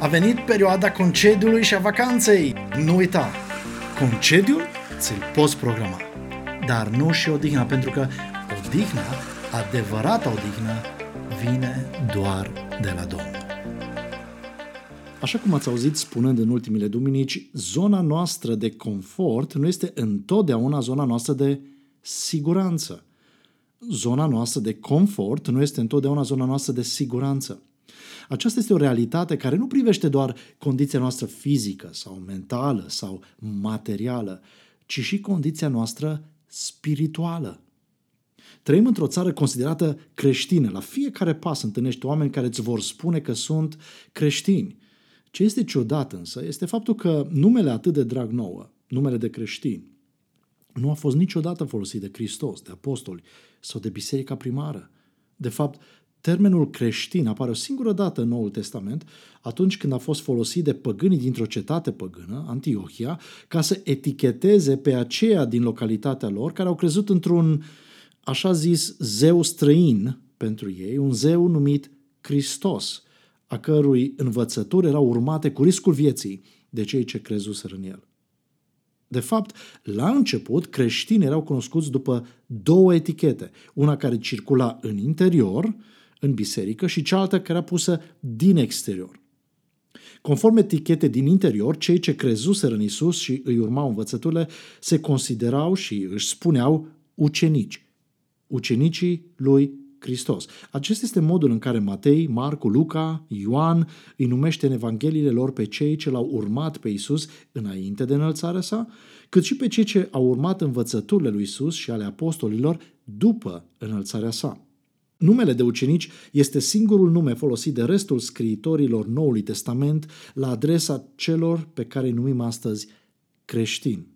A venit perioada concediului și a vacanței. Nu uita, concediul ți-l poți programa, dar nu și odihna, pentru că odihna, adevărata odihnă, vine doar de la Domnul. Așa cum ați auzit spunând în ultimile duminici, zona noastră de confort nu este întotdeauna zona noastră de siguranță. Zona noastră de confort nu este întotdeauna zona noastră de siguranță. Aceasta este o realitate care nu privește doar condiția noastră fizică sau mentală sau materială, ci și condiția noastră spirituală. Trăim într-o țară considerată creștină. La fiecare pas întâlnești oameni care îți vor spune că sunt creștini. Ce este ciudat însă este faptul că numele atât de drag nouă, numele de creștin, nu a fost niciodată folosit de Hristos, de apostoli sau de biserica primară. De fapt, termenul creștin apare o singură dată în Noul Testament, atunci când a fost folosit de păgânii dintr-o cetate păgână, Antiohia, ca să eticheteze pe aceia din localitatea lor care au crezut într-un, așa zis, zeu străin pentru ei, un zeu numit Hristos, a cărui învățături erau urmate cu riscul vieții de cei ce crezuseră în el. De fapt, la început, creștinii erau cunoscuți după două etichete, una care circula în interior, în biserică, și cealaltă care era pusă din exterior. Conform etichete din interior, cei ce crezuseră în Isus și îi urmau învățăturile se considerau și își spuneau ucenici. Ucenicii lui Hristos. Acesta este modul în care Matei, Marcu, Luca, Ioan îi numește în Evangheliile lor pe cei ce l-au urmat pe Isus înainte de înălțarea sa, cât și pe cei ce au urmat învățăturile lui Isus și ale apostolilor după înălțarea sa. Numele de ucenici este singurul nume folosit de restul scriitorilor Noului Testament la adresa celor pe care îi numim astăzi creștini.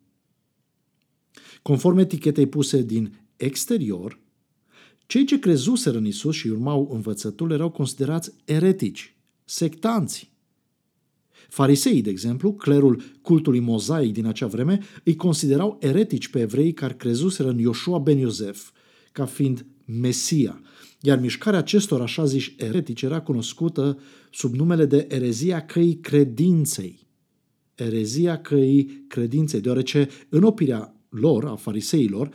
Conform etichetei puse din exterior, cei ce crezuseră în Isus și urmau învățătul erau considerați eretici, sectanți. Fariseii, de exemplu, clerul cultului mozaic din acea vreme, îi considerau eretici pe evrei care crezuseră în Ioshua ben Iosef ca fiind Mesia, iar mișcarea acestor așa ziși eretici era cunoscută sub numele de erezia căii credinței. Erezia căii credinței, deoarece în opirea lor, a fariseilor,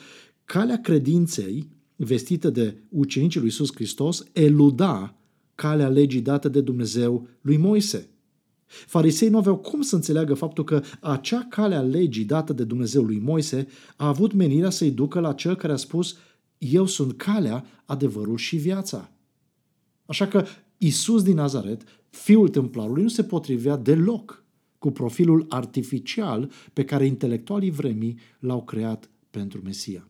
calea credinței vestită de ucenicii lui Iisus Hristos eluda calea legii dată de Dumnezeu lui Moise. Farisei nu aveau cum să înțeleagă faptul că acea cale a legii dată de Dumnezeu lui Moise a avut menirea să-i ducă la cel care a spus Eu sunt calea, adevărul și viața. Așa că Isus din Nazaret, fiul templarului, nu se potrivea deloc cu profilul artificial pe care intelectualii vremii l-au creat pentru Mesia.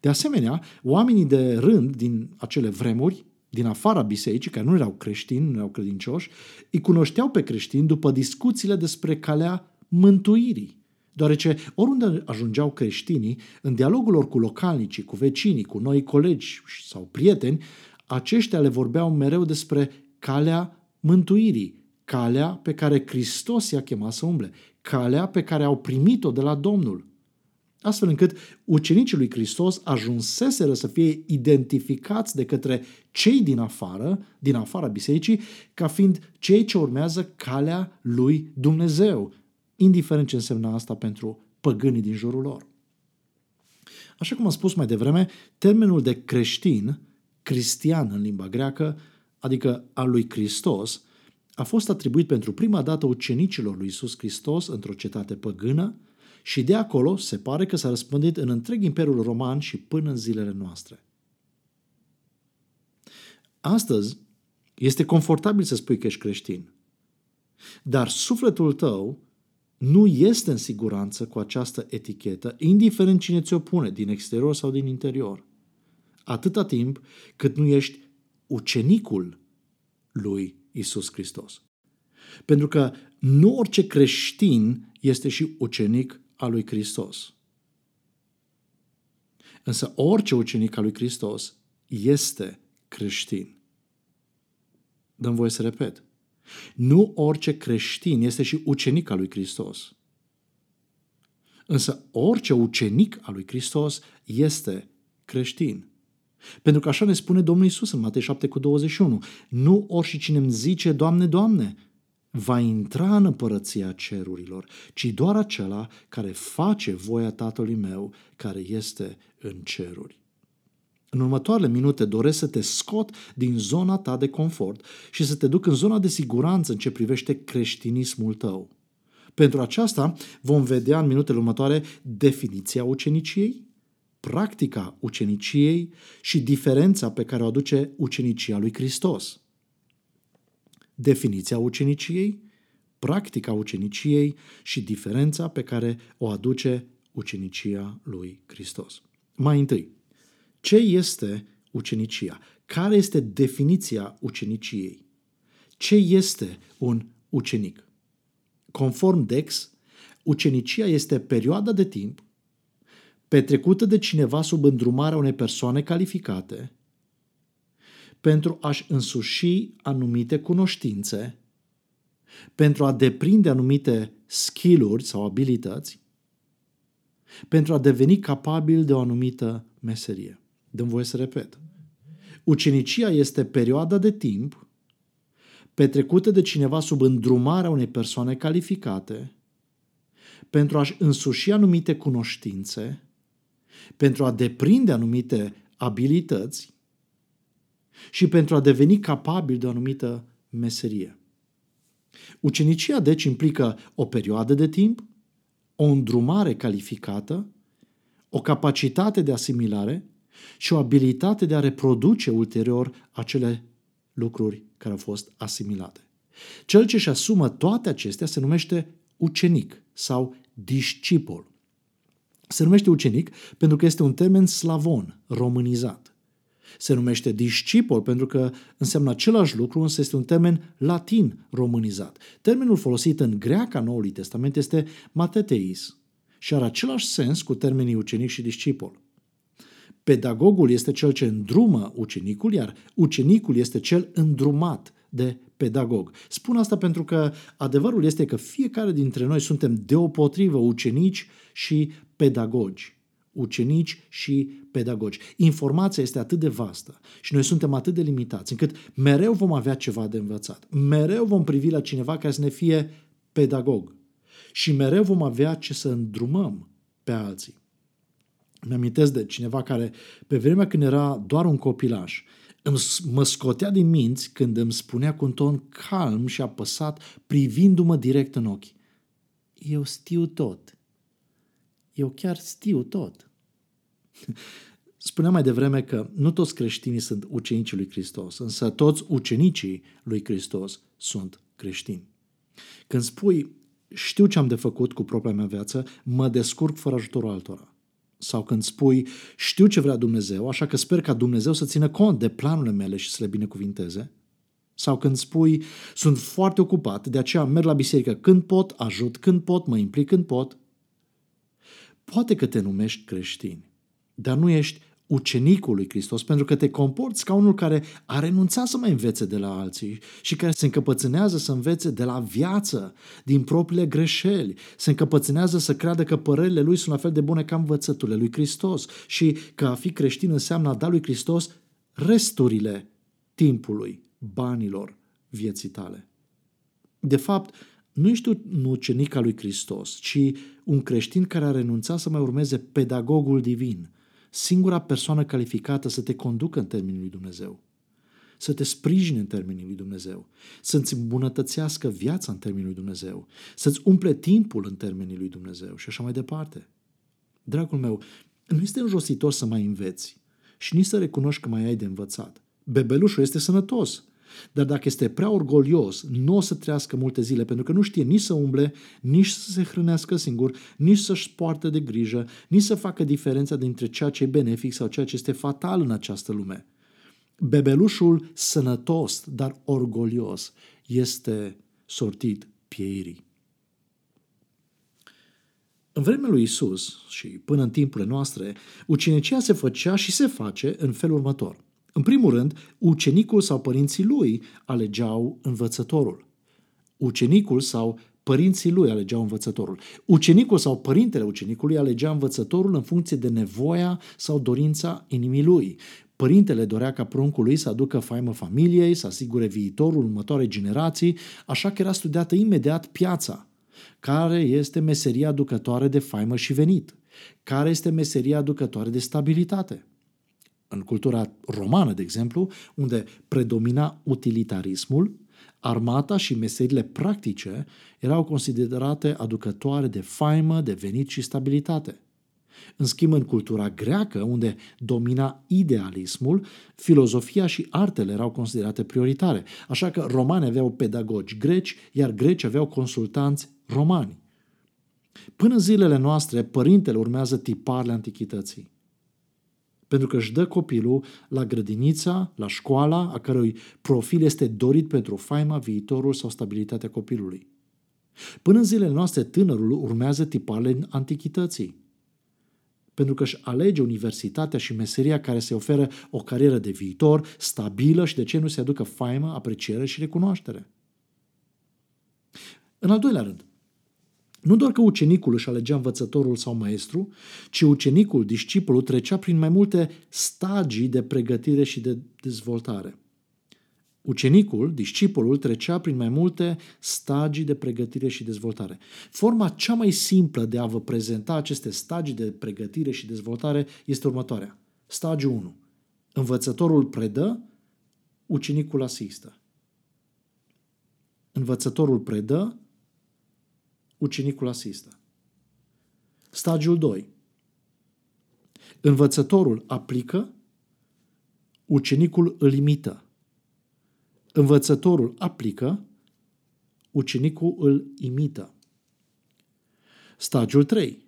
De asemenea, oamenii de rând din acele vremuri, din afara bisericii, care nu erau creștini, nu erau credincioși, îi cunoșteau pe creștini după discuțiile despre calea mântuirii. Deoarece oriunde ajungeau creștinii, în dialogul lor cu localnicii, cu vecinii, cu noi colegi sau prieteni, aceștia le vorbeau mereu despre calea mântuirii, calea pe care Hristos i-a chemat să umble, calea pe care au primit-o de la Domnul. Astfel încât ucenicii lui Hristos ajunseseră să fie identificați de către cei din afară, din afara bisericii, ca fiind cei ce urmează calea lui Dumnezeu, indiferent ce însemna asta pentru păgânii din jurul lor. Așa cum am spus mai devreme, termenul de creștin, cristian în limba greacă, adică al lui Hristos, a fost atribuit pentru prima dată ucenicilor lui Isus Hristos într-o cetate păgână, și de acolo se pare că s-a răspândit în întreg Imperiul Roman și până în zilele noastre. Astăzi este confortabil să spui că ești creștin, dar sufletul tău nu este în siguranță cu această etichetă, indiferent cine ți-o pune, din exterior sau din interior. Atâta timp cât nu ești ucenicul lui Isus Hristos. Pentru că nu orice creștin este și ucenic a lui Hristos. Însă orice ucenic al lui Hristos este creștin. Dăm voie să repet. Nu orice creștin este și ucenic al lui Hristos. Însă orice ucenic al lui Hristos este creștin. Pentru că așa ne spune Domnul Isus în Matei 7 cu 21. Nu orice cine îmi zice, Doamne, Doamne, va intra în împărăția cerurilor, ci doar acela care face voia Tatălui meu care este în ceruri. În următoarele minute doresc să te scot din zona ta de confort și să te duc în zona de siguranță în ce privește creștinismul tău. Pentru aceasta vom vedea în minutele următoare definiția uceniciei, practica uceniciei și diferența pe care o aduce ucenicia lui Hristos. Definiția uceniciei, practica uceniciei și diferența pe care o aduce ucenicia lui Hristos. Mai întâi, ce este ucenicia? Care este definiția uceniciei? Ce este un ucenic? Conform Dex, ucenicia este perioada de timp petrecută de cineva sub îndrumarea unei persoane calificate pentru a-și însuși anumite cunoștințe, pentru a deprinde anumite skill-uri sau abilități, pentru a deveni capabil de o anumită meserie. Dăm voie să repet. Ucenicia este perioada de timp petrecută de cineva sub îndrumarea unei persoane calificate pentru a-și însuși anumite cunoștințe, pentru a deprinde anumite abilități și pentru a deveni capabil de o anumită meserie. Ucenicia, deci, implică o perioadă de timp, o îndrumare calificată, o capacitate de asimilare și o abilitate de a reproduce ulterior acele lucruri care au fost asimilate. Cel ce își asumă toate acestea se numește ucenic sau discipol. Se numește ucenic pentru că este un termen slavon, românizat. Se numește discipol pentru că înseamnă același lucru, însă este un termen latin românizat. Termenul folosit în greaca Noului Testament este mateteis și are același sens cu termenii ucenic și discipol. Pedagogul este cel ce îndrumă ucenicul, iar ucenicul este cel îndrumat de pedagog. Spun asta pentru că adevărul este că fiecare dintre noi suntem deopotrivă ucenici și pedagogi. Ucenici și pedagogi. Informația este atât de vastă și noi suntem atât de limitați încât mereu vom avea ceva de învățat. Mereu vom privi la cineva care să ne fie pedagog și mereu vom avea ce să îndrumăm pe alții. Îmi amintesc de cineva care, pe vremea când era doar un copilaș, îmi, mă scotea din minți când îmi spunea cu un ton calm și apăsat, privindu-mă direct în ochi. Eu știu tot. Eu chiar știu tot. Spunea mai devreme că nu toți creștinii sunt ucenicii lui Hristos, însă toți ucenicii lui Hristos sunt creștini. Când spui, știu ce am de făcut cu propria mea viață, mă descurc fără ajutorul altora sau când spui știu ce vrea Dumnezeu, așa că sper ca Dumnezeu să țină cont de planurile mele și să le binecuvinteze, sau când spui sunt foarte ocupat, de aceea merg la biserică când pot, ajut când pot, mă implic când pot, poate că te numești creștin, dar nu ești ucenicul lui Hristos, pentru că te comporți ca unul care a renunțat să mai învețe de la alții și care se încăpățânează să învețe de la viață, din propriile greșeli, se încăpățânează să creadă că părerile lui sunt la fel de bune ca învățăturile lui Hristos și că a fi creștin înseamnă a da lui Hristos resturile timpului, banilor vieții tale. De fapt, nu ești un ucenic al lui Hristos, ci un creștin care a renunțat să mai urmeze pedagogul divin – singura persoană calificată să te conducă în termenii lui Dumnezeu, să te sprijine în termenii lui Dumnezeu, să-ți îmbunătățească viața în termenii lui Dumnezeu, să-ți umple timpul în termenii lui Dumnezeu și așa mai departe. Dragul meu, nu este înjositor să mai înveți și nici să recunoști că mai ai de învățat. Bebelușul este sănătos, dar dacă este prea orgolios, nu o să trăiască multe zile, pentru că nu știe nici să umble, nici să se hrănească singur, nici să-și poartă de grijă, nici să facă diferența dintre ceea ce e benefic sau ceea ce este fatal în această lume. Bebelușul sănătos, dar orgolios, este sortit pieirii. În vremea lui Isus și până în timpurile noastre, ucenicia se făcea și se face în felul următor – în primul rând, ucenicul sau părinții lui alegeau învățătorul. Ucenicul sau părinții lui alegeau învățătorul. Ucenicul sau părintele ucenicului alegea învățătorul în funcție de nevoia sau dorința inimii lui. Părintele dorea ca pruncul lui să aducă faimă familiei, să asigure viitorul următoarei generații, așa că era studiată imediat piața. Care este meseria aducătoare de faimă și venit? Care este meseria aducătoare de stabilitate? În cultura romană, de exemplu, unde predomina utilitarismul, armata și meserile practice erau considerate aducătoare de faimă, de venit și stabilitate. În schimb, în cultura greacă, unde domina idealismul, filozofia și artele erau considerate prioritare. Așa că romani aveau pedagogi greci, iar greci aveau consultanți romani. Până în zilele noastre, părintele urmează tiparele antichității. Pentru că își dă copilul la grădinița, la școala, a cărui profil este dorit pentru faima, viitorul sau stabilitatea copilului. Până în zilele noastre, tânărul urmează tiparele antichității pentru că își alege universitatea și meseria care se oferă o carieră de viitor, stabilă și de ce nu se aducă faimă, apreciere și recunoaștere. În al doilea rând, nu doar că ucenicul își alegea învățătorul sau maestru, ci ucenicul, discipolul, trecea prin mai multe stagii de pregătire și de dezvoltare. Ucenicul, discipolul, trecea prin mai multe stagii de pregătire și dezvoltare. Forma cea mai simplă de a vă prezenta aceste stagii de pregătire și dezvoltare este următoarea. Stagiul 1. Învățătorul predă, ucenicul asistă. Învățătorul predă, ucenicul asistă. Stagiul 2. Învățătorul aplică, ucenicul îl imită. Învățătorul aplică, ucenicul îl imită. Stagiul 3.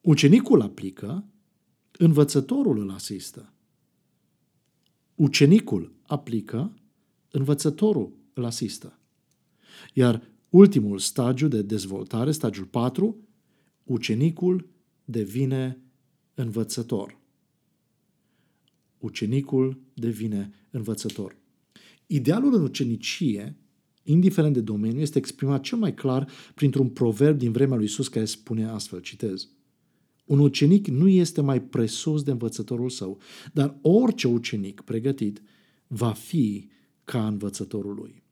Ucenicul aplică, învățătorul îl asistă. Ucenicul aplică, învățătorul îl asistă. Iar ultimul stagiu de dezvoltare, stagiul 4, ucenicul devine învățător. Ucenicul devine învățător. Idealul în ucenicie, indiferent de domeniu, este exprimat cel mai clar printr-un proverb din vremea lui Iisus care spune astfel, citez, un ucenic nu este mai presus de învățătorul său, dar orice ucenic pregătit va fi ca învățătorul lui.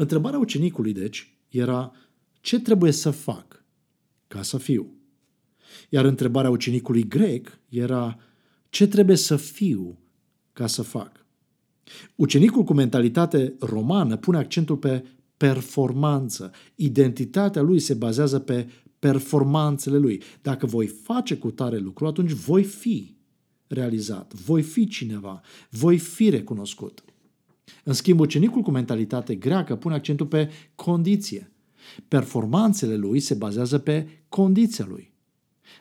Întrebarea ucenicului, deci, era ce trebuie să fac ca să fiu? Iar întrebarea ucenicului grec era ce trebuie să fiu ca să fac? Ucenicul cu mentalitate romană pune accentul pe performanță. Identitatea lui se bazează pe performanțele lui. Dacă voi face cu tare lucru, atunci voi fi realizat, voi fi cineva, voi fi recunoscut. În schimb, ucenicul cu mentalitate greacă pune accentul pe condiție. Performanțele lui se bazează pe condiția lui.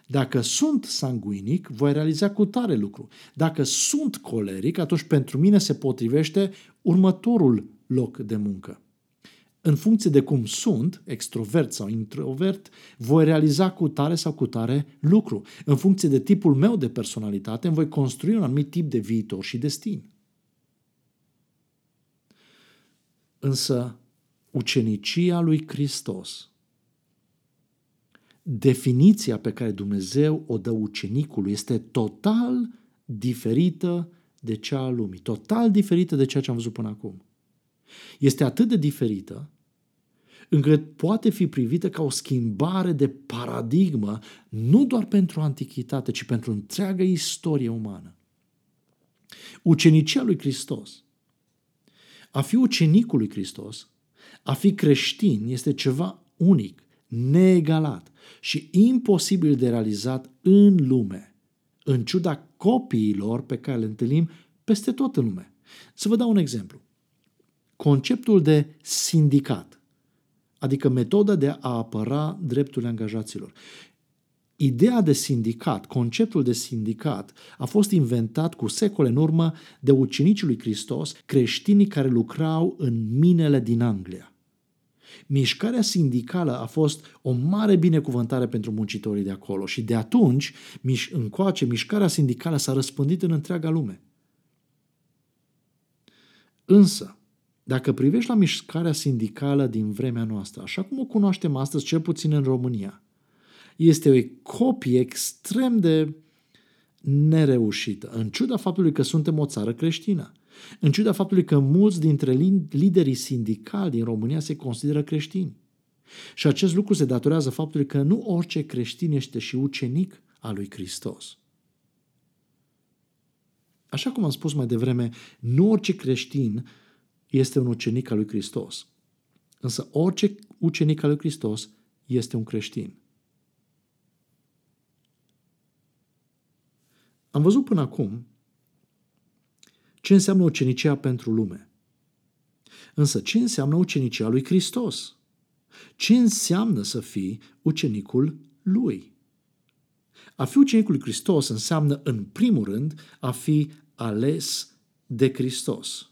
Dacă sunt sanguinic, voi realiza cu tare lucru. Dacă sunt coleric, atunci pentru mine se potrivește următorul loc de muncă. În funcție de cum sunt, extrovert sau introvert, voi realiza cu tare sau cu tare lucru. În funcție de tipul meu de personalitate, îmi voi construi un anumit tip de viitor și destin. Însă, ucenicia lui Hristos definiția pe care Dumnezeu o dă ucenicului este total diferită de cea a lumii, total diferită de ceea ce am văzut până acum. Este atât de diferită încât poate fi privită ca o schimbare de paradigmă nu doar pentru antichitate, ci pentru întreaga istorie umană. Ucenicia lui Hristos, a fi ucenicul lui Hristos, a fi creștin este ceva unic, neegalat și imposibil de realizat în lume, în ciuda copiilor pe care le întâlnim peste tot în lume. Să vă dau un exemplu. Conceptul de sindicat, adică metoda de a apăra drepturile angajaților. Ideea de sindicat, conceptul de sindicat, a fost inventat cu secole în urmă de ucenicii lui Hristos, creștinii care lucrau în minele din Anglia. Mișcarea sindicală a fost o mare binecuvântare pentru muncitorii de acolo și de atunci, încoace, mișcarea sindicală s-a răspândit în întreaga lume. Însă, dacă privești la mișcarea sindicală din vremea noastră, așa cum o cunoaștem astăzi, cel puțin în România, este o copie extrem de nereușită, în ciuda faptului că suntem o țară creștină, în ciuda faptului că mulți dintre liderii sindicali din România se consideră creștini. Și acest lucru se datorează faptului că nu orice creștin este și ucenic al lui Hristos. Așa cum am spus mai devreme, nu orice creștin este un ucenic al lui Hristos. Însă orice ucenic al lui Hristos este un creștin. Am văzut până acum ce înseamnă ucenicia pentru lume. Însă ce înseamnă ucenicia lui Hristos? Ce înseamnă să fii ucenicul lui? A fi ucenicul lui Hristos înseamnă, în primul rând, a fi ales de Hristos.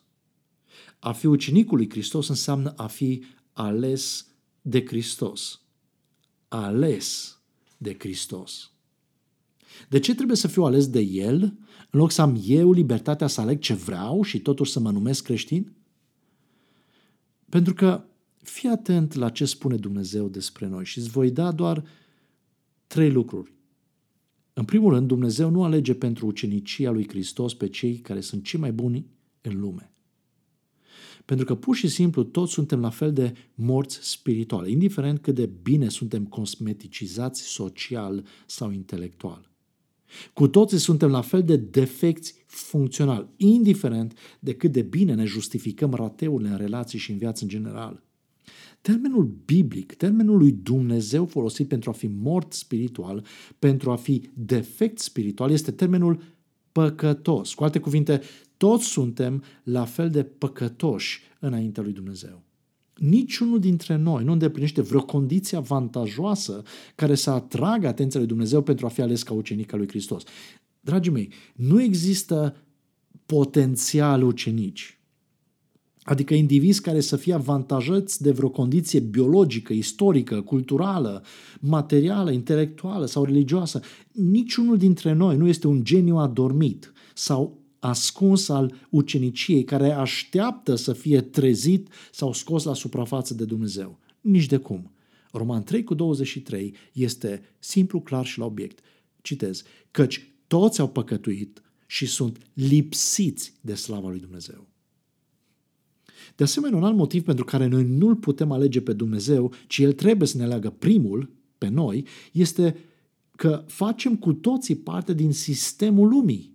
A fi ucenicul lui Hristos înseamnă a fi ales de Hristos. Ales de Hristos. De ce trebuie să fiu ales de El, în loc să am eu libertatea să aleg ce vreau și totuși să mă numesc creștin? Pentru că fii atent la ce spune Dumnezeu despre noi și îți voi da doar trei lucruri. În primul rând, Dumnezeu nu alege pentru ucenicia lui Hristos pe cei care sunt cei mai buni în lume. Pentru că pur și simplu toți suntem la fel de morți spirituale, indiferent cât de bine suntem cosmeticizați social sau intelectual. Cu toții suntem la fel de defecți funcțional, indiferent de cât de bine ne justificăm rateurile în relații și în viață în general. Termenul biblic, termenul lui Dumnezeu folosit pentru a fi mort spiritual, pentru a fi defect spiritual, este termenul păcătos. Cu alte cuvinte, toți suntem la fel de păcătoși înaintea lui Dumnezeu. Niciunul dintre noi nu îndeplinește vreo condiție avantajoasă care să atragă atenția lui Dumnezeu pentru a fi ales ca ucenic al lui Hristos. Dragii mei, nu există potențial ucenici. Adică indivizi care să fie avantajați de vreo condiție biologică, istorică, culturală, materială, intelectuală sau religioasă. Niciunul dintre noi nu este un geniu adormit sau ascuns al uceniciei care așteaptă să fie trezit sau scos la suprafață de Dumnezeu. Nici de cum. Roman 3 cu 23 este simplu, clar și la obiect. Citez, căci toți au păcătuit și sunt lipsiți de slava lui Dumnezeu. De asemenea, un alt motiv pentru care noi nu-L putem alege pe Dumnezeu, ci El trebuie să ne aleagă primul, pe noi, este că facem cu toții parte din sistemul lumii.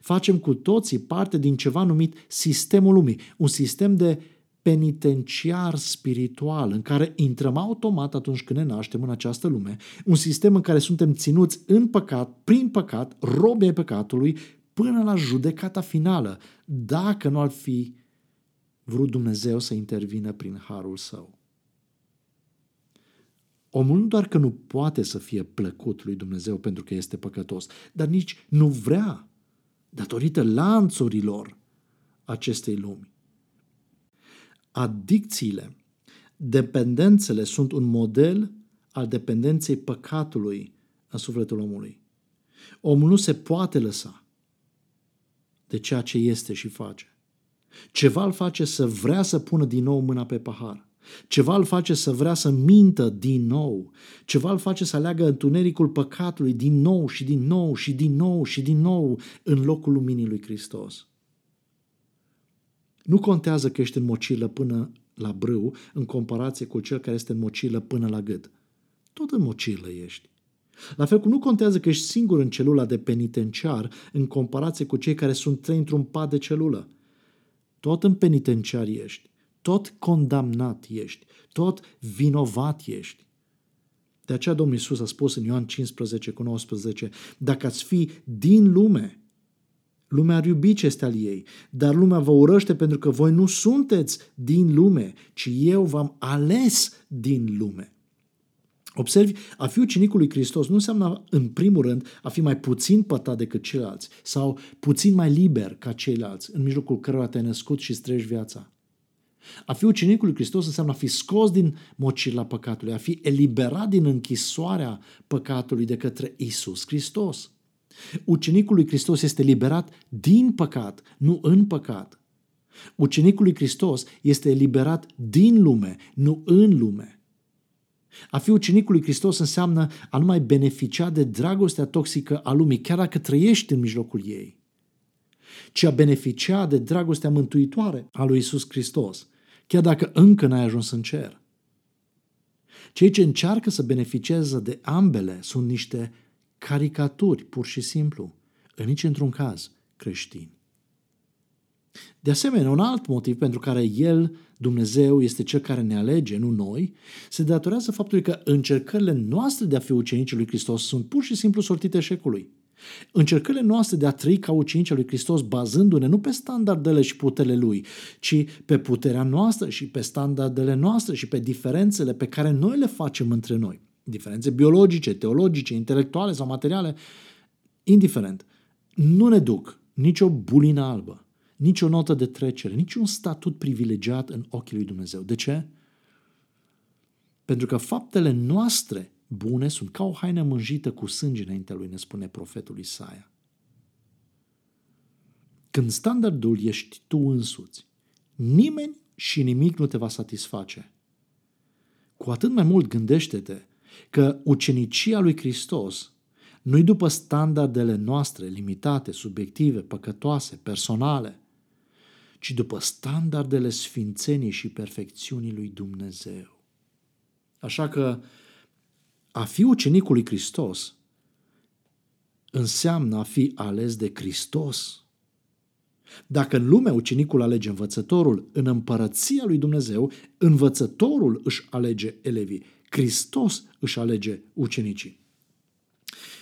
Facem cu toții parte din ceva numit sistemul lumii, un sistem de penitenciar spiritual în care intrăm automat atunci când ne naștem în această lume, un sistem în care suntem ținuți în păcat, prin păcat, robe ai păcatului, până la judecata finală, dacă nu ar fi vrut Dumnezeu să intervină prin harul său. Omul nu doar că nu poate să fie plăcut lui Dumnezeu pentru că este păcătos, dar nici nu vrea, datorită lanțurilor acestei lumi. Adicțiile, dependențele sunt un model al dependenței păcatului în sufletul omului. Omul nu se poate lăsa de ceea ce este și face. Ceva îl face să vrea să pună din nou mâna pe pahar. Ceva îl face să vrea să mintă din nou. Ceva îl face să aleagă întunericul păcatului din nou și din nou și din nou și din nou în locul luminii lui Hristos. Nu contează că ești în mocilă până la brâu în comparație cu cel care este în mocilă până la gât. Tot în mocilă ești. La fel cum nu contează că ești singur în celula de penitenciar în comparație cu cei care sunt trei într-un pat de celulă tot în penitenciar ești, tot condamnat ești, tot vinovat ești. De aceea Domnul Iisus a spus în Ioan 15 cu 19, dacă ați fi din lume, lumea ar iubi ce este al ei, dar lumea vă urăște pentru că voi nu sunteți din lume, ci eu v-am ales din lume. Observi, a fi ucenicul lui Hristos nu înseamnă, în primul rând, a fi mai puțin pătat decât ceilalți sau puțin mai liber ca ceilalți, în mijlocul cărora te-ai născut și străiești viața. A fi ucenicul lui Hristos înseamnă a fi scos din mocila păcatului, a fi eliberat din închisoarea păcatului de către Isus Hristos. Ucenicul lui Hristos este liberat din păcat, nu în păcat. Ucenicul lui Hristos este eliberat din lume, nu în lume. A fi ucenicul lui Hristos înseamnă a nu mai beneficia de dragostea toxică a lumii, chiar dacă trăiești în mijlocul ei, ci a beneficia de dragostea mântuitoare a lui Isus Hristos, chiar dacă încă n-ai ajuns în cer. Cei ce încearcă să beneficieze de ambele sunt niște caricaturi, pur și simplu, în nici într-un caz creștini. De asemenea, un alt motiv pentru care El, Dumnezeu, este Cel care ne alege, nu noi, se datorează faptului că încercările noastre de a fi ucenici lui Hristos sunt pur și simplu sortite eșecului. Încercările noastre de a trăi ca ucenici lui Hristos bazându-ne nu pe standardele și puterile Lui, ci pe puterea noastră și pe standardele noastre și pe diferențele pe care noi le facem între noi. Diferențe biologice, teologice, intelectuale sau materiale, indiferent, nu ne duc nicio bulină albă nici o notă de trecere, nici un statut privilegiat în ochii lui Dumnezeu. De ce? Pentru că faptele noastre bune sunt ca o haină mânjită cu sânge înaintea lui, ne spune profetul Isaia. Când standardul ești tu însuți, nimeni și nimic nu te va satisface. Cu atât mai mult gândește-te că ucenicia lui Hristos nu-i după standardele noastre limitate, subiective, păcătoase, personale, ci după standardele sfințenii și perfecțiunii lui Dumnezeu. Așa că a fi ucenicul lui Hristos înseamnă a fi ales de Hristos. Dacă în lume ucenicul alege învățătorul, în împărăția lui Dumnezeu, învățătorul își alege elevii, Hristos își alege ucenicii.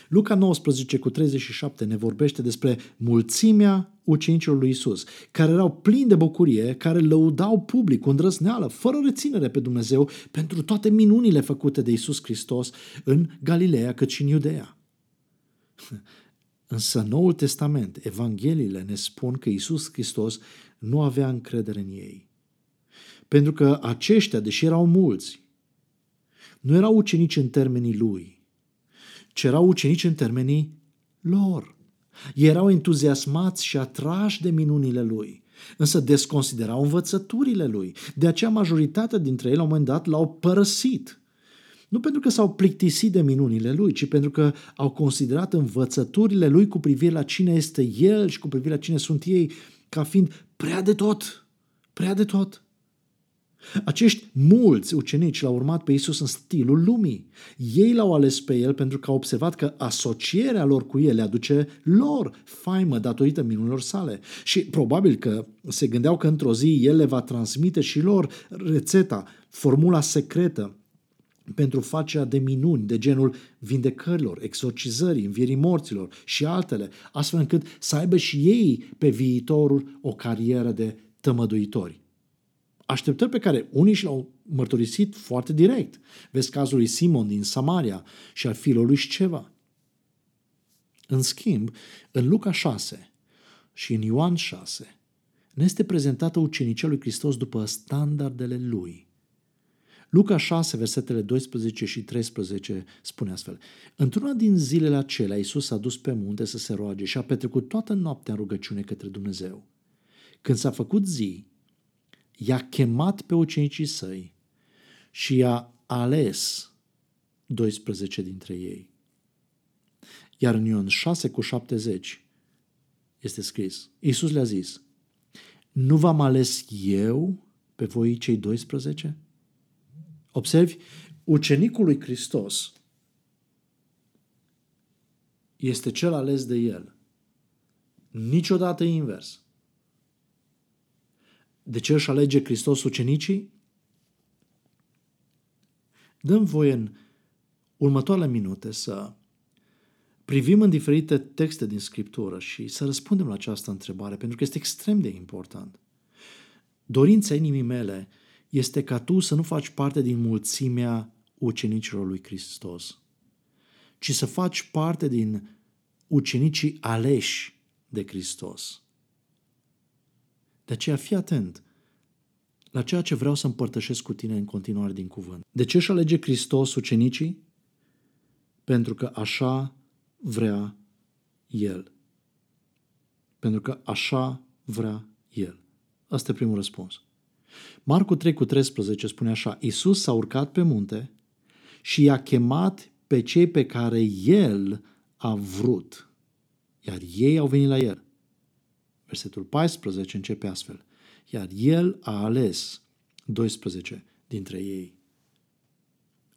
Luca 19 cu 37 ne vorbește despre mulțimea ucenicilor lui Isus, care erau plini de bucurie, care lăudau public cu îndrăzneală, fără reținere pe Dumnezeu, pentru toate minunile făcute de Isus Hristos în Galileea cât și în Iudeea. Însă Noul Testament, Evangheliile ne spun că Isus Hristos nu avea încredere în ei. Pentru că aceștia, deși erau mulți, nu erau ucenici în termenii lui, ci erau ucenici în termenii lor. Ei erau entuziasmați și atrași de minunile lui, însă desconsiderau învățăturile lui. De aceea majoritatea dintre ei la un moment dat l-au părăsit. Nu pentru că s-au plictisit de minunile lui, ci pentru că au considerat învățăturile lui cu privire la cine este el și cu privire la cine sunt ei ca fiind prea de tot. Prea de tot. Acești mulți ucenici l-au urmat pe Isus în stilul lumii. Ei l-au ales pe el pentru că au observat că asocierea lor cu el le aduce lor faimă datorită minunilor sale. Și probabil că se gândeau că într-o zi el le va transmite și lor rețeta, formula secretă pentru facerea de minuni de genul vindecărilor, exorcizării, învierii morților și altele, astfel încât să aibă și ei pe viitorul o carieră de tămăduitori. Așteptări pe care unii și le-au mărturisit foarte direct. Vezi cazul lui Simon din Samaria și al fiilor lui Sceva. În schimb, în Luca 6 și în Ioan 6 ne este prezentată ucenicia lui Hristos după standardele lui. Luca 6, versetele 12 și 13 spune astfel. Într-una din zilele acelea, Iisus s-a dus pe munte să se roage și a petrecut toată noaptea în rugăciune către Dumnezeu. Când s-a făcut zi, i-a chemat pe ucenicii săi și i-a ales 12 dintre ei. Iar în Ion 6 cu 70 este scris, Iisus le-a zis, nu v-am ales eu pe voi cei 12? Observi, ucenicul lui Hristos este cel ales de el. Niciodată invers. De ce își alege Hristos ucenicii? Dăm voie în următoarele minute să privim în diferite texte din Scriptură și să răspundem la această întrebare, pentru că este extrem de important. Dorința inimii mele este ca tu să nu faci parte din mulțimea ucenicilor lui Hristos, ci să faci parte din ucenicii aleși de Hristos. De aceea fii atent la ceea ce vreau să împărtășesc cu tine în continuare din cuvânt. De ce își alege Hristos ucenicii? Pentru că așa vrea El. Pentru că așa vrea El. Asta e primul răspuns. Marcu 3 cu 13 spune așa, Iisus s-a urcat pe munte și i-a chemat pe cei pe care El a vrut, iar ei au venit la El. Versetul 14 începe astfel. Iar El a ales 12 dintre ei.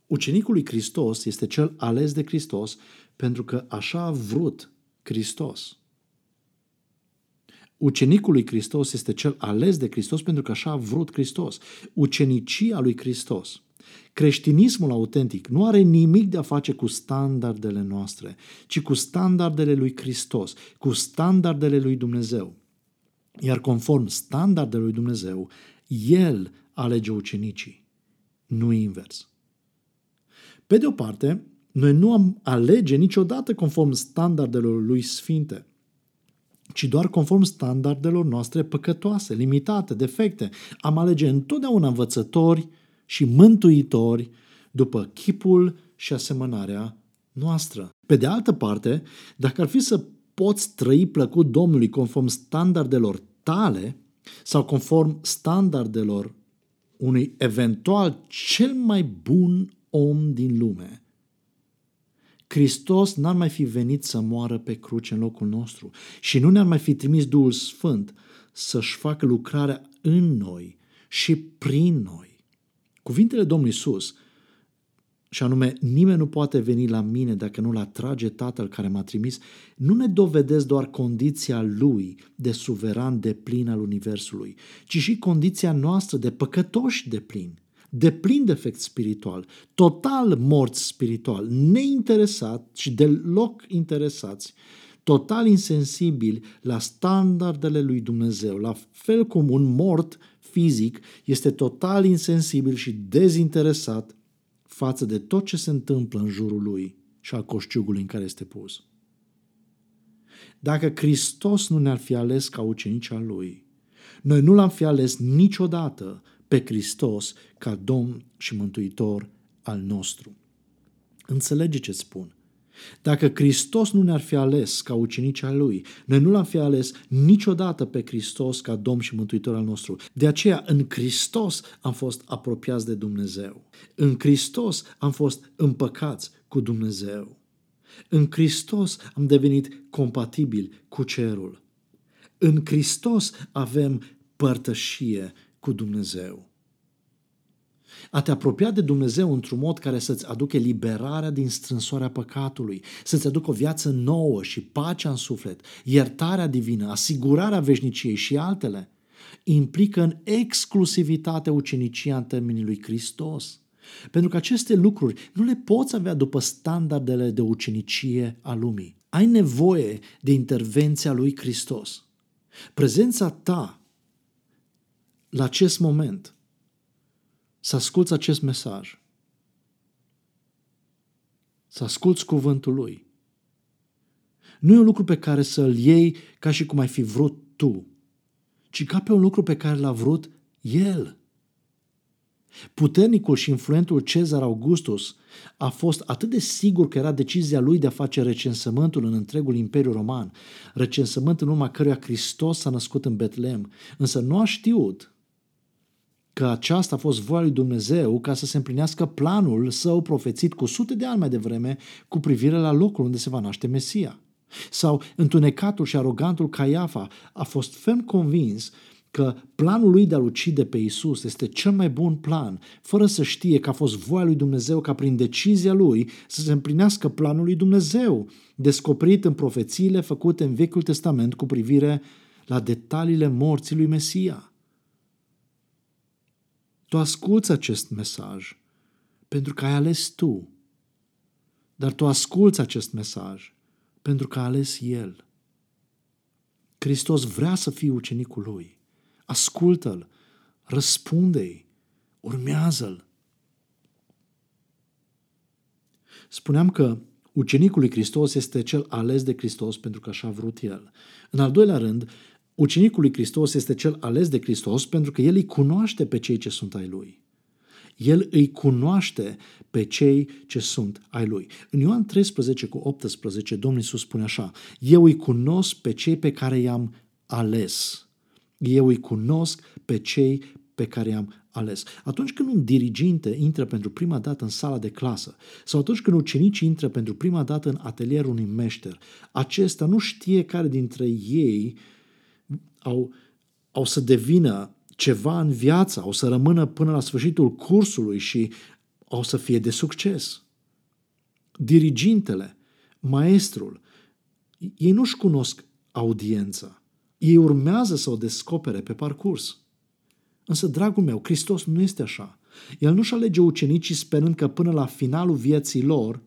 Ucenicul lui Hristos este cel ales de Hristos pentru că așa a vrut Hristos. Ucenicul lui Hristos este cel ales de Hristos pentru că așa a vrut Hristos. Ucenicia lui Hristos. Creștinismul autentic nu are nimic de a face cu standardele noastre, ci cu standardele lui Hristos, cu standardele lui Dumnezeu. Iar conform standardele lui Dumnezeu, El alege ucenicii, nu invers. Pe de o parte, noi nu am alege niciodată conform standardelor lui sfinte, ci doar conform standardelor noastre păcătoase, limitate, defecte. Am alege întotdeauna învățători și mântuitori după chipul și asemănarea noastră. Pe de altă parte, dacă ar fi să poți trăi plăcut Domnului conform standardelor tale sau conform standardelor unui eventual cel mai bun om din lume, Hristos n-ar mai fi venit să moară pe cruce în locul nostru și nu ne-ar mai fi trimis Duhul Sfânt să-și facă lucrarea în noi și prin noi. Cuvintele Domnului Isus, și anume, nimeni nu poate veni la mine dacă nu-l atrage Tatăl care m-a trimis, nu ne dovedesc doar condiția Lui de suveran de plin al Universului, ci și condiția noastră de păcătoși de plin de plin defect spiritual, total morți spiritual, neinteresat și deloc interesați, total insensibili la standardele lui Dumnezeu, la fel cum un mort fizic este total insensibil și dezinteresat față de tot ce se întâmplă în jurul lui și al coșciugului în care este pus. Dacă Hristos nu ne-ar fi ales ca ucenici al lui, noi nu l-am fi ales niciodată pe Hristos ca Domn și Mântuitor al nostru. Înțelege ce spun. Dacă Hristos nu ne-ar fi ales ca ucenici al Lui, noi nu l-am fi ales niciodată pe Hristos ca Domn și Mântuitor al nostru. De aceea, în Hristos am fost apropiați de Dumnezeu. În Hristos am fost împăcați cu Dumnezeu. În Hristos am devenit compatibili cu cerul. În Hristos avem părtășie cu Dumnezeu. A te apropia de Dumnezeu într-un mod care să-ți aducă liberarea din strânsoarea păcatului, să-ți aducă o viață nouă și pacea în suflet, iertarea divină, asigurarea veșniciei și altele, implică în exclusivitate ucenicia în termenii lui Hristos. Pentru că aceste lucruri nu le poți avea după standardele de ucenicie a lumii. Ai nevoie de intervenția lui Hristos. Prezența ta la acest moment să asculți acest mesaj, să asculți cuvântul lui. Nu e un lucru pe care să-l iei ca și cum ai fi vrut tu, ci ca pe un lucru pe care l-a vrut el. Puternicul și influentul Cezar Augustus a fost atât de sigur că era decizia lui de a face recensământul în întregul Imperiu Roman, recensământ în urma căruia Hristos s-a născut în Betlehem, însă nu a știut că aceasta a fost voia lui Dumnezeu ca să se împlinească planul său profețit cu sute de ani mai devreme cu privire la locul unde se va naște Mesia. Sau întunecatul și arogantul Caiafa a fost ferm convins că planul lui de a-L ucide pe Isus este cel mai bun plan, fără să știe că a fost voia lui Dumnezeu ca prin decizia lui să se împlinească planul lui Dumnezeu, descoperit în profețiile făcute în Vechiul Testament cu privire la detaliile morții lui Mesia. Tu asculți acest mesaj pentru că ai ales tu. Dar tu asculți acest mesaj pentru că a ales El. Hristos vrea să fii ucenicul Lui. Ascultă-L, răspunde-i, urmează-L. Spuneam că ucenicul lui Hristos este cel ales de Hristos pentru că așa a vrut El. În al doilea rând, Ucenicul lui Hristos este cel ales de Hristos pentru că el îi cunoaște pe cei ce sunt ai lui. El îi cunoaște pe cei ce sunt ai lui. În Ioan 13 cu 18, Domnul Iisus spune așa, Eu îi cunosc pe cei pe care i-am ales. Eu îi cunosc pe cei pe care i-am ales. Atunci când un diriginte intră pentru prima dată în sala de clasă sau atunci când ucenicii intră pentru prima dată în atelierul unui meșter, acesta nu știe care dintre ei au, au să devină ceva în viață, au să rămână până la sfârșitul cursului și au să fie de succes. Dirigintele, maestrul, ei nu-și cunosc audiența. Ei urmează să o descopere pe parcurs. Însă, dragul meu, Hristos nu este așa. El nu-și alege ucenicii sperând că până la finalul vieții lor,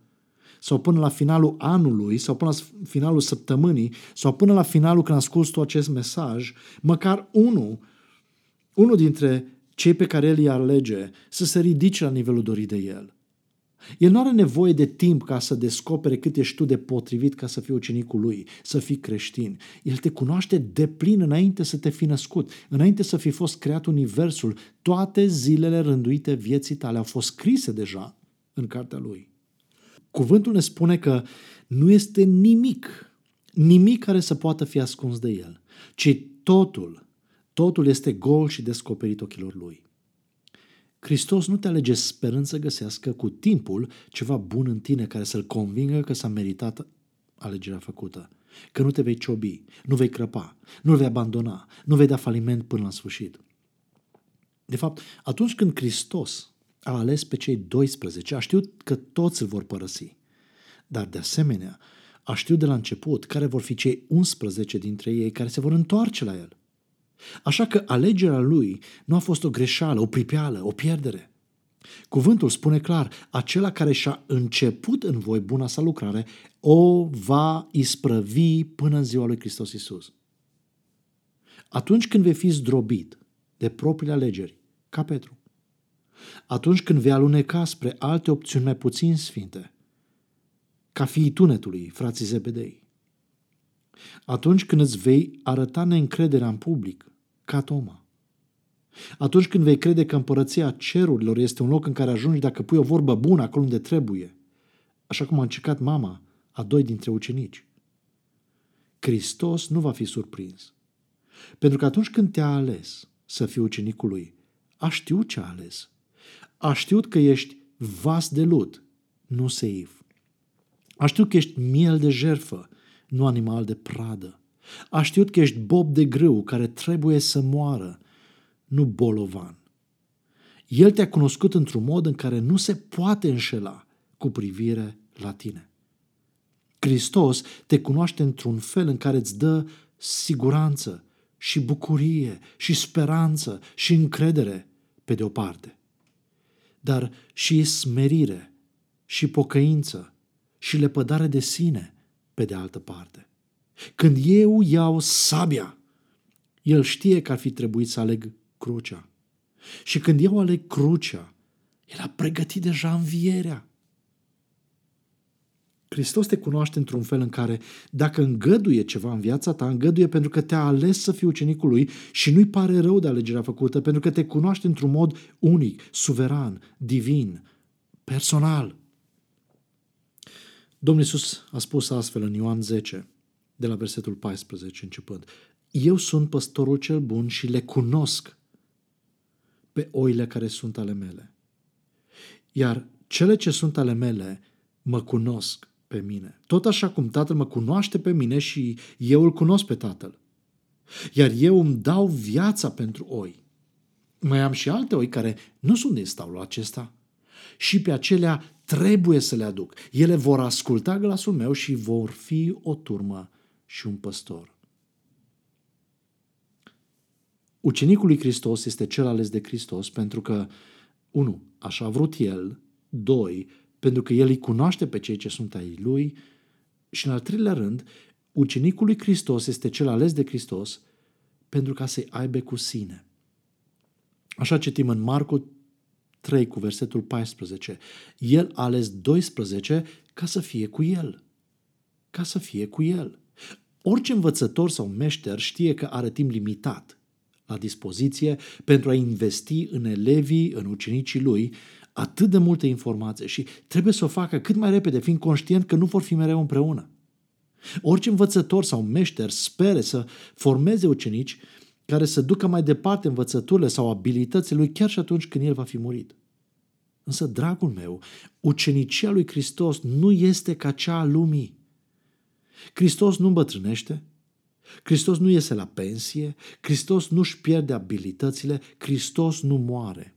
sau până la finalul anului, sau până la finalul săptămânii, sau până la finalul când asculți tu acest mesaj, măcar unul, unul dintre cei pe care el îi alege să se ridice la nivelul dorit de el. El nu are nevoie de timp ca să descopere cât ești tu de potrivit ca să fii ucenicul lui, să fii creștin. El te cunoaște de plin înainte să te fi născut, înainte să fi fost creat universul. Toate zilele rânduite vieții tale au fost scrise deja în cartea lui. Cuvântul ne spune că nu este nimic, nimic care să poată fi ascuns de el, ci totul, totul este gol și descoperit ochilor lui. Hristos nu te alege sperând să găsească cu timpul ceva bun în tine care să-l convingă că s-a meritat alegerea făcută. Că nu te vei ciobi, nu vei crăpa, nu vei abandona, nu vei da faliment până la sfârșit. De fapt, atunci când Hristos a ales pe cei 12, a știut că toți îl vor părăsi. Dar de asemenea, a știut de la început care vor fi cei 11 dintre ei care se vor întoarce la el. Așa că alegerea lui nu a fost o greșeală, o pripeală, o pierdere. Cuvântul spune clar, acela care și-a început în voi buna sa lucrare, o va isprăvi până în ziua lui Hristos Isus. Atunci când vei fi zdrobit de propriile alegeri, ca Petru, atunci când vei aluneca spre alte opțiuni mai puțin sfinte, ca fiii tunetului, frații Zebedei, atunci când îți vei arăta neîncrederea în public, ca Toma. Atunci când vei crede că împărăția cerurilor este un loc în care ajungi dacă pui o vorbă bună acolo unde trebuie, așa cum a încercat mama a doi dintre ucenici. Hristos nu va fi surprins. Pentru că atunci când te-a ales să fii ucenicul lui, a știut ce a ales. A știut că ești vas de lut, nu seiv. A știut că ești miel de jerfă, nu animal de pradă. A știut că ești bob de grâu care trebuie să moară, nu bolovan. El te-a cunoscut într-un mod în care nu se poate înșela cu privire la tine. Hristos te cunoaște într-un fel în care îți dă siguranță și bucurie și speranță și încredere pe de o parte, dar și smerire și pocăință și lepădare de sine pe de altă parte. Când eu iau sabia, el știe că ar fi trebuit să aleg crucea. Și când eu aleg crucea, el a pregătit deja învierea. Hristos te cunoaște într-un fel în care, dacă îngăduie ceva în viața ta, îngăduie pentru că te-a ales să fii ucenicul lui și nu-i pare rău de alegerea făcută, pentru că te cunoaște într-un mod unic, suveran, divin, personal. Domnul Iisus a spus astfel în Ioan 10, de la versetul 14 începând. Eu sunt păstorul cel bun și le cunosc pe oile care sunt ale mele. Iar cele ce sunt ale mele mă cunosc pe mine. Tot așa cum Tatăl mă cunoaște pe mine și eu îl cunosc pe Tatăl. Iar eu îmi dau viața pentru oi. Mai am și alte oi care nu sunt din staulul acesta. Și pe acelea trebuie să le aduc. Ele vor asculta glasul meu și vor fi o turmă și un păstor. Ucenicul lui Hristos este cel ales de Hristos pentru că, unu, așa a vrut el, doi, pentru că el îi cunoaște pe cei ce sunt ai lui și, în al treilea rând, ucenicul lui Hristos este cel ales de Hristos pentru ca să-i aibă cu sine. Așa citim în Marcu 3 cu versetul 14. El a ales 12 ca să fie cu el. Ca să fie cu el. Orice învățător sau meșter știe că are timp limitat la dispoziție pentru a investi în elevii, în ucenicii lui, atât de multe informații și trebuie să o facă cât mai repede, fiind conștient că nu vor fi mereu împreună. Orice învățător sau meșter spere să formeze ucenici, care să ducă mai departe învățăturile sau abilitățile lui chiar și atunci când el va fi murit. Însă, dragul meu, ucenicia lui Hristos nu este ca cea a lumii. Hristos nu îmbătrânește, Hristos nu iese la pensie, Hristos nu-și pierde abilitățile, Hristos nu moare.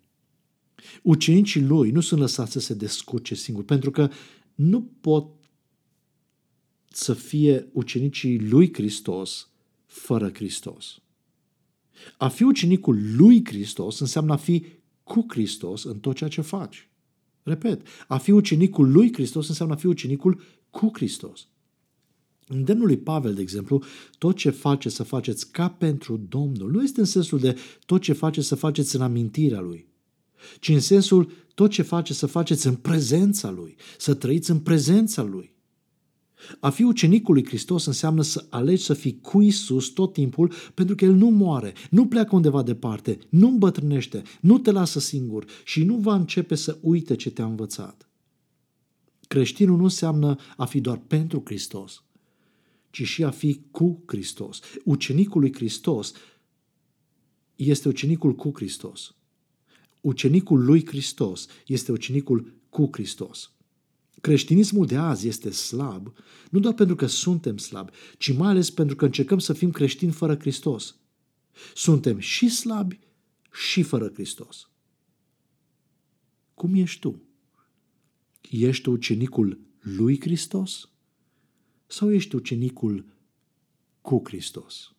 Ucenicii lui nu sunt lăsați să se descurce singuri, pentru că nu pot să fie ucenicii lui Hristos fără Hristos. A fi ucenicul lui Hristos înseamnă a fi cu Hristos în tot ceea ce faci. Repet, a fi ucenicul lui Hristos înseamnă a fi ucenicul cu Hristos. Îndemnul lui Pavel, de exemplu, tot ce face să faceți ca pentru Domnul, nu este în sensul de tot ce face să faceți în amintirea Lui, ci în sensul tot ce face să faceți în prezența Lui, să trăiți în prezența Lui. A fi ucenicul lui Hristos înseamnă să alegi să fii cu Isus tot timpul pentru că El nu moare, nu pleacă undeva departe, nu îmbătrânește, nu te lasă singur și nu va începe să uite ce te-a învățat. Creștinul nu înseamnă a fi doar pentru Hristos, ci și a fi cu Hristos. Ucenicul lui Hristos este ucenicul cu Hristos. Ucenicul lui Hristos este ucenicul cu Hristos. Creștinismul de azi este slab, nu doar pentru că suntem slabi, ci mai ales pentru că încercăm să fim creștini fără Hristos. Suntem și slabi și fără Hristos. Cum ești tu? Ești ucenicul lui Hristos? Sau ești ucenicul cu Hristos?